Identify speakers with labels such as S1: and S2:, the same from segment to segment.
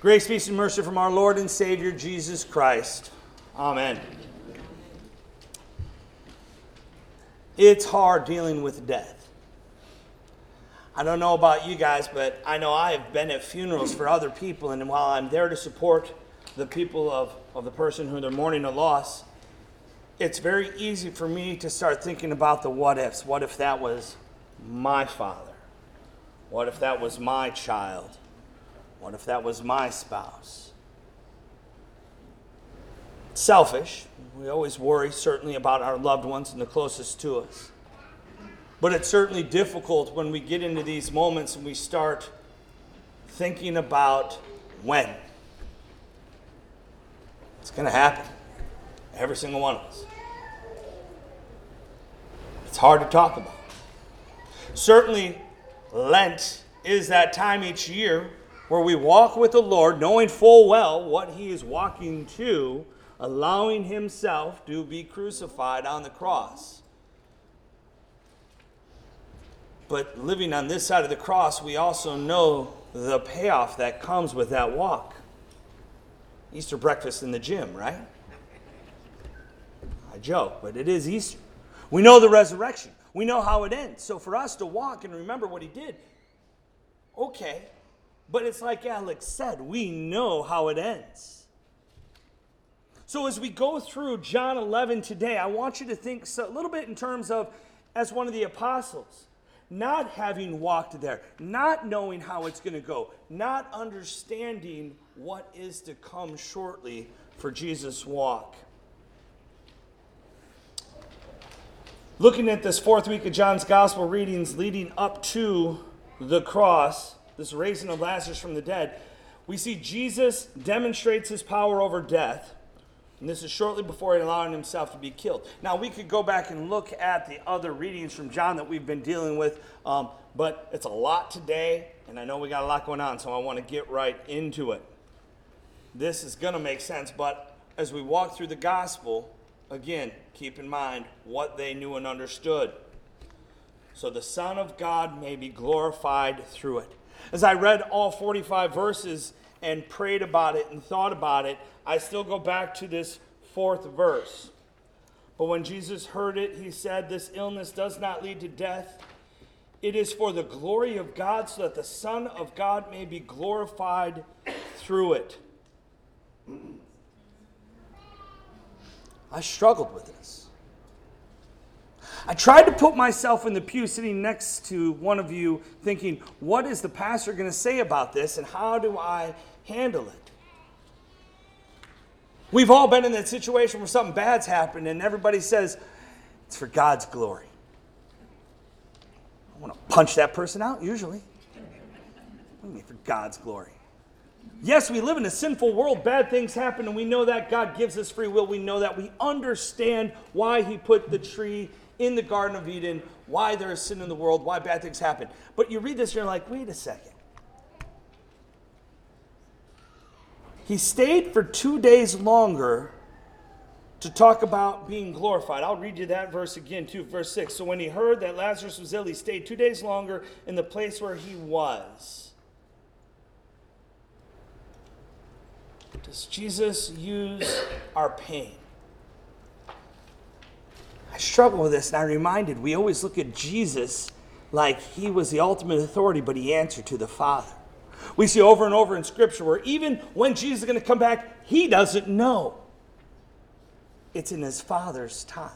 S1: Grace, peace, and mercy from our Lord and Savior Jesus Christ. Amen. It's hard dealing with death. I don't know about you guys, but I know I have been at funerals for other people, and while I'm there to support the people of, of the person who they're mourning a loss, it's very easy for me to start thinking about the what ifs. What if that was my father? What if that was my child? What if that was my spouse? Selfish. We always worry, certainly, about our loved ones and the closest to us. But it's certainly difficult when we get into these moments and we start thinking about when. It's going to happen. Every single one of us. It's hard to talk about. Certainly, Lent is that time each year where we walk with the Lord, knowing full well what He is walking to, allowing Himself to be crucified on the cross. But living on this side of the cross, we also know the payoff that comes with that walk. Easter breakfast in the gym, right? I joke, but it is Easter. We know the resurrection. We know how it ends. So for us to walk and remember what he did, okay. But it's like Alex said, we know how it ends. So as we go through John 11 today, I want you to think a little bit in terms of as one of the apostles, not having walked there, not knowing how it's going to go, not understanding what is to come shortly for Jesus' walk. Looking at this fourth week of John's gospel readings leading up to the cross, this raising of Lazarus from the dead, we see Jesus demonstrates his power over death. And this is shortly before he allowing himself to be killed. Now, we could go back and look at the other readings from John that we've been dealing with, um, but it's a lot today, and I know we got a lot going on, so I want to get right into it. This is going to make sense, but as we walk through the gospel, Again, keep in mind what they knew and understood. So the Son of God may be glorified through it. As I read all 45 verses and prayed about it and thought about it, I still go back to this fourth verse. But when Jesus heard it, he said, This illness does not lead to death. It is for the glory of God, so that the Son of God may be glorified through it. I struggled with this. I tried to put myself in the pew sitting next to one of you, thinking, what is the pastor going to say about this and how do I handle it? We've all been in that situation where something bad's happened and everybody says, it's for God's glory. I want to punch that person out, usually. For God's glory? Yes, we live in a sinful world. Bad things happen, and we know that God gives us free will. We know that. We understand why He put the tree in the Garden of Eden, why there is sin in the world, why bad things happen. But you read this and you're like, wait a second. He stayed for two days longer to talk about being glorified. I'll read you that verse again, too, verse 6. So when he heard that Lazarus was ill, he stayed two days longer in the place where he was. Does Jesus use our pain? I struggle with this, and I'm reminded we always look at Jesus like he was the ultimate authority, but he answered to the Father. We see over and over in Scripture where even when Jesus is going to come back, he doesn't know. It's in his Father's time.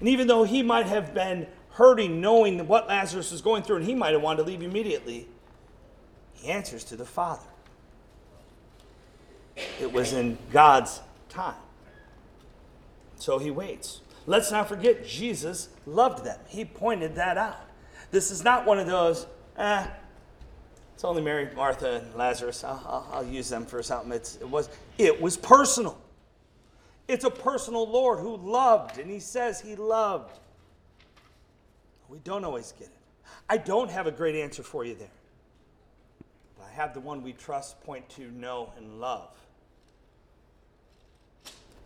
S1: And even though he might have been hurting knowing what Lazarus was going through, and he might have wanted to leave immediately, he answers to the Father. It was in God's time. So he waits. Let's not forget, Jesus loved them. He pointed that out. This is not one of those, eh, it's only Mary, Martha, and Lazarus. I'll, I'll, I'll use them for something. It's, it, was, it was personal. It's a personal Lord who loved, and he says he loved. We don't always get it. I don't have a great answer for you there. But I have the one we trust, point to, know, and love.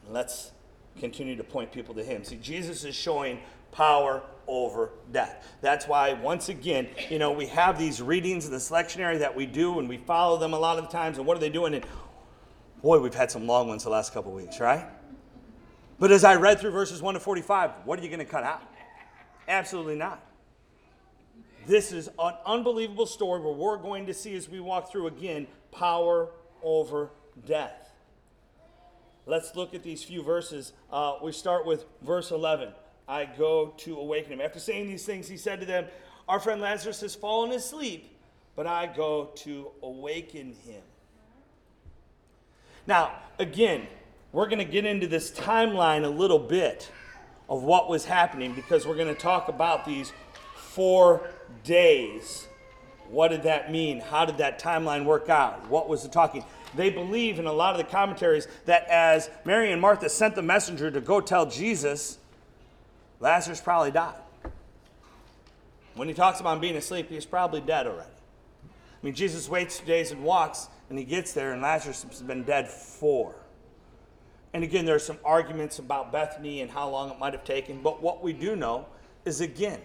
S1: Let's continue to point people to Him. See, Jesus is showing power over death. That's why, once again, you know, we have these readings in the lectionary that we do and we follow them a lot of the times. And what are they doing? And boy, we've had some long ones the last couple weeks, right? But as I read through verses 1 to 45, what are you going to cut out? Absolutely not. This is an unbelievable story where we're going to see as we walk through again power over death. Let's look at these few verses. Uh, we start with verse 11. I go to awaken him. After saying these things, he said to them, Our friend Lazarus has fallen asleep, but I go to awaken him. Now, again, we're going to get into this timeline a little bit of what was happening because we're going to talk about these four days. What did that mean? How did that timeline work out? What was the talking? They believe in a lot of the commentaries that as Mary and Martha sent the messenger to go tell Jesus, Lazarus probably died. When he talks about him being asleep, he's probably dead already. I mean, Jesus waits two days and walks, and he gets there, and Lazarus has been dead four. And again, there are some arguments about Bethany and how long it might have taken, but what we do know is again,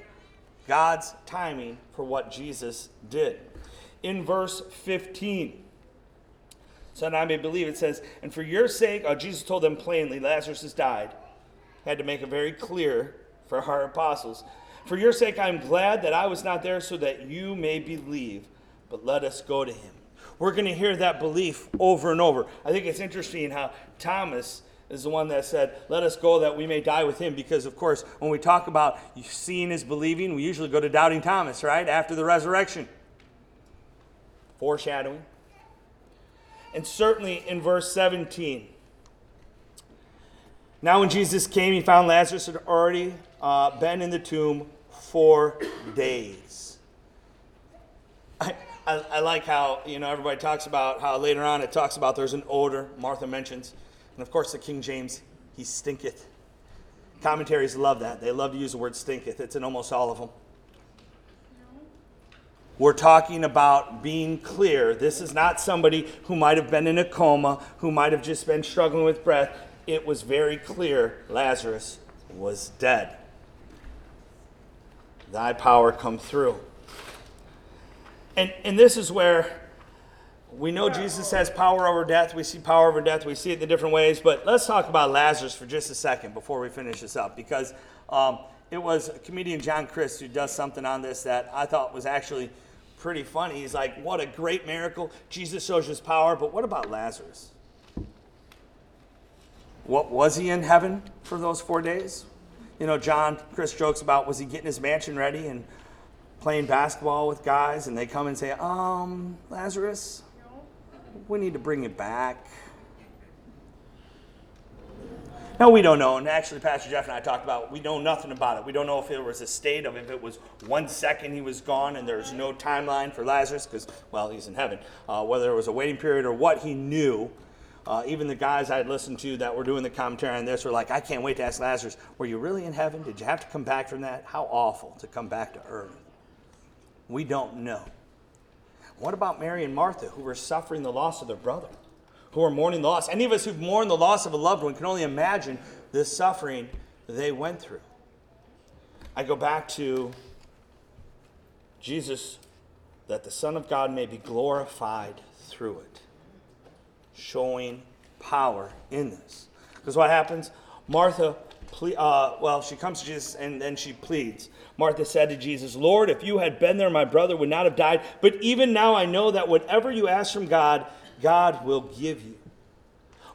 S1: God's timing for what Jesus did. In verse 15, so that I may believe, it says, And for your sake, oh, Jesus told them plainly, Lazarus has died. Had to make it very clear for our apostles. For your sake, I am glad that I was not there so that you may believe, but let us go to him. We're going to hear that belief over and over. I think it's interesting how Thomas is the one that said, Let us go that we may die with him. Because, of course, when we talk about seeing is believing, we usually go to doubting Thomas, right? After the resurrection. Foreshadowing. And certainly in verse 17. Now, when Jesus came, he found Lazarus had already uh, been in the tomb four days. I, I, I, like how, you know, everybody talks about how later on it talks about there's an odor, Martha mentions. And of course, the King James, he stinketh. Commentaries love that. They love to use the word stinketh, it's in almost all of them. We're talking about being clear. This is not somebody who might have been in a coma, who might have just been struggling with breath. It was very clear Lazarus was dead. Thy power come through. And, and this is where we know Jesus has power over death. We see power over death. We see it in different ways. But let's talk about Lazarus for just a second before we finish this up because um, it was comedian John Crist who does something on this that I thought was actually pretty funny. He's like, what a great miracle. Jesus shows his power, but what about Lazarus? What was he in heaven for those four days? You know, John, Crist jokes about was he getting his mansion ready and playing basketball with guys, and they come and say, um, Lazarus, we need to bring it back. No, we don't know. And actually, Pastor Jeff and I talked about we know nothing about it. We don't know if it was a state of if it was one second he was gone and there's no timeline for Lazarus because, well, he's in heaven. Uh, whether it was a waiting period or what he knew. Uh, even the guys I had listened to that were doing the commentary on this were like, I can't wait to ask Lazarus, were you really in heaven? Did you have to come back from that? How awful to come back to earth. We don't know. What about Mary and Martha who were suffering the loss of their brother? Who are mourning the loss. Any of us who've mourned the loss of a loved one can only imagine the suffering they went through. I go back to Jesus, that the Son of God may be glorified through it, showing power in this. Because what happens? Martha, ple- uh, well, she comes to Jesus and then she pleads. Martha said to Jesus, Lord, if you had been there, my brother would not have died. But even now I know that whatever you ask from God, God will give you.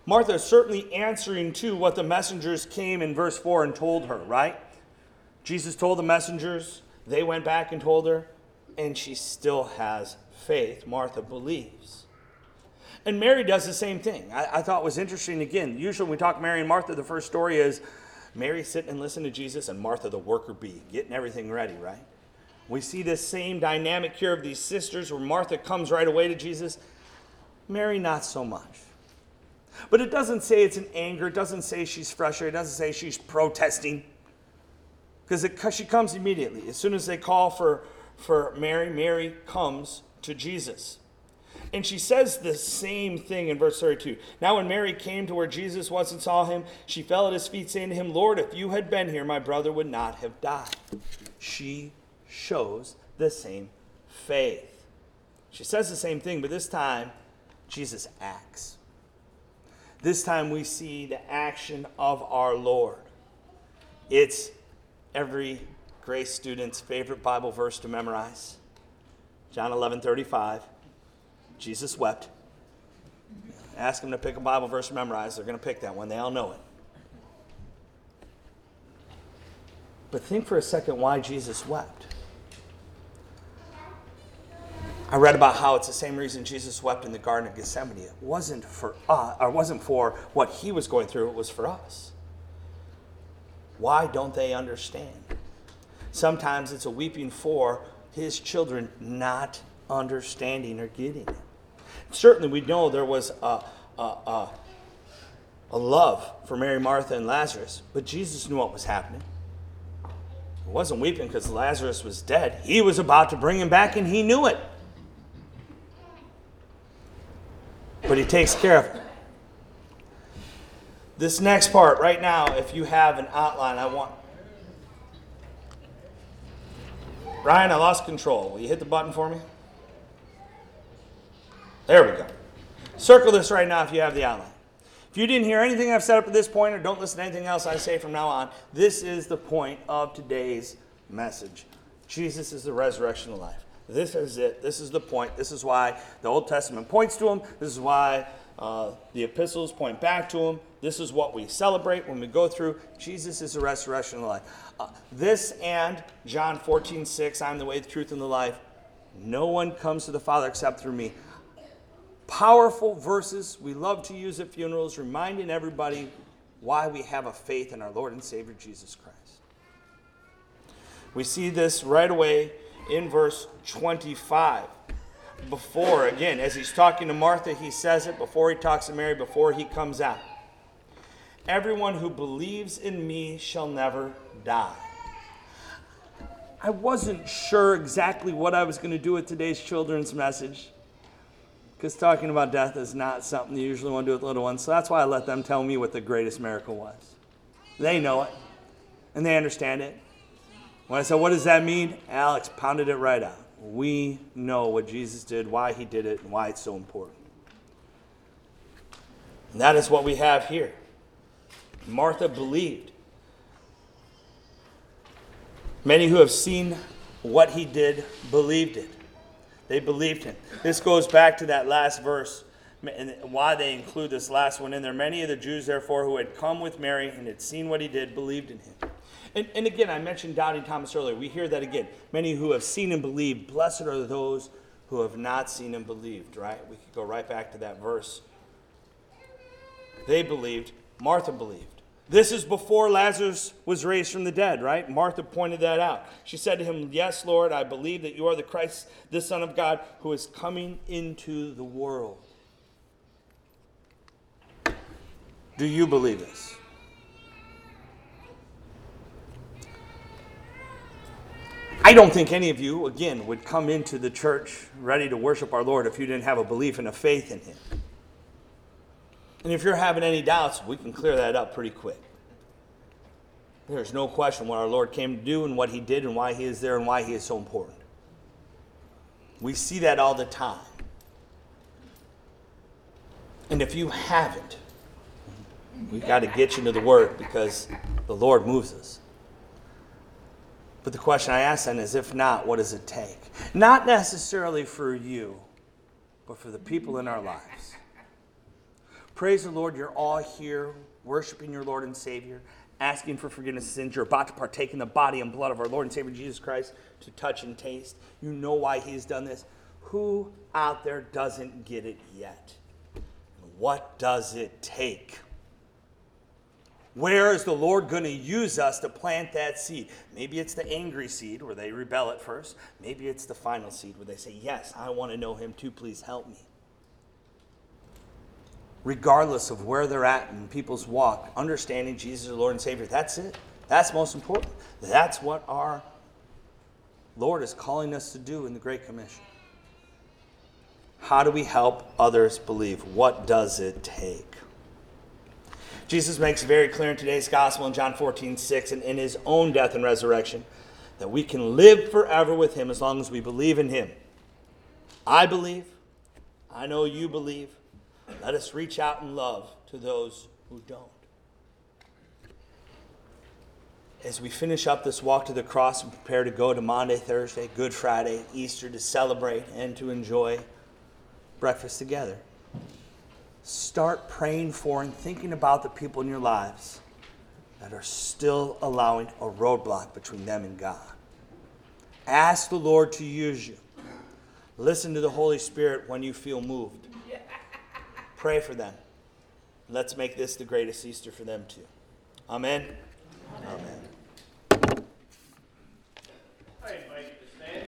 S1: Martha is certainly answering to what the messengers came in verse 4 and told her, right? Jesus told the messengers, they went back and told her, and she still has faith. Martha believes. And Mary does the same thing. I, I thought was interesting again. Usually when we talk Mary and Martha, the first story is Mary sitting and listening to Jesus, and Martha, the worker bee, getting everything ready, right? We see this same dynamic here of these sisters where Martha comes right away to Jesus Mary, not so much. But it doesn't say it's in anger. It doesn't say she's frustrated. It doesn't say she's protesting. Because she comes immediately. As soon as they call for, for Mary, Mary comes to Jesus. And she says the same thing in verse 32. Now, when Mary came to where Jesus was and saw him, she fell at his feet, saying to him, Lord, if you had been here, my brother would not have died. She shows the same faith. She says the same thing, but this time, Jesus acts. This time, we see the action of our Lord. It's every grace student's favorite Bible verse to memorize John 11 35. Jesus wept. Ask them to pick a Bible verse to memorize. They're going to pick that one. They all know it. But think for a second why Jesus wept. I read about how it's the same reason Jesus wept in the Garden of Gethsemane. It wasn't for uh, or wasn't for what he was going through, it was for us. Why don't they understand? Sometimes it's a weeping for his children not understanding or getting it. Certainly, we know there was a, a, a, a love for Mary, Martha, and Lazarus, but Jesus knew what was happening. He wasn't weeping because Lazarus was dead. He was about to bring him back, and he knew it. But he takes care of it. This next part, right now, if you have an outline, I want. Ryan, I lost control. Will you hit the button for me? There we go. Circle this right now if you have the outline. If you didn't hear anything I've said up to this point or don't listen to anything else I say from now on, this is the point of today's message. Jesus is the resurrection of life. This is it. This is the point. This is why the Old Testament points to him. This is why uh, the epistles point back to him. This is what we celebrate when we go through. Jesus is the resurrection of life. Uh, this and John 14, 6, I'm the way, the truth, and the life. No one comes to the Father except through me powerful verses we love to use at funerals, reminding everybody why we have a faith in our Lord and Savior Jesus Christ. We see this right away in verse 25. Before, again, as he's talking to Martha, he says it before he talks to Mary, before he comes out. Everyone who believes in me shall never die. I wasn't sure exactly what I was going to do with today's children's message because talking about death is not something you usually want to do with little ones. So that's why I let them tell me what the greatest miracle was. They know it, and they understand it. When I said, What does that mean? Alex pounded it right out. We know what Jesus did, why he did it, and why it's so important. And that is what we have here. Martha believed. Many who have seen what he did believed it. They believed him. This goes back to that last verse and why they include this last one in there. Many of the Jews, therefore, who had come with Mary and had seen what he did, believed in him. And, and again, I mentioned doubting Thomas earlier. We hear that again. Many who have seen and believed, blessed are those who have not seen and believed, right? We could go right back to that verse. They believed, Martha believed. This is before Lazarus was raised from the dead, right? Martha pointed that out. She said to him, Yes, Lord, I believe that you are the Christ, the Son of God, who is coming into the world. Do you believe this? I don't think any of you, again, would come into the church ready to worship our Lord if you didn't have a belief and a faith in Him. And if you're having any doubts, we can clear that up pretty quick. There's no question what our Lord came to do and what He did and why He is there and why He is so important. We see that all the time. And if you haven't, we've got to get you into the Word because the Lord moves us. But the question I ask then is if not, what does it take? Not necessarily for you, but for the people in our lives. Praise the Lord, you're all here worshiping your Lord and Savior, asking for forgiveness of sins. You're about to partake in the body and blood of our Lord and Savior Jesus Christ to touch and taste. You know why He's done this. Who out there doesn't get it yet? What does it take? Where is the Lord going to use us to plant that seed? Maybe it's the angry seed where they rebel at first. Maybe it's the final seed where they say, Yes, I want to know Him too. Please help me regardless of where they're at in people's walk, understanding Jesus, is Lord and Savior. That's it. That's most important. That's what our Lord is calling us to do in the Great Commission. How do we help others believe? What does it take? Jesus makes very clear in today's gospel in John 14, 6, and in his own death and resurrection, that we can live forever with him as long as we believe in him. I believe. I know you believe. Let us reach out in love to those who don't. As we finish up this walk to the cross and prepare to go to Maundy, Thursday, Good Friday, Easter to celebrate and to enjoy breakfast together, start praying for and thinking about the people in your lives that are still allowing a roadblock between them and God. Ask the Lord to use you. Listen to the Holy Spirit when you feel moved. Pray for them. Let's make this the greatest Easter for them too. Amen. Amen.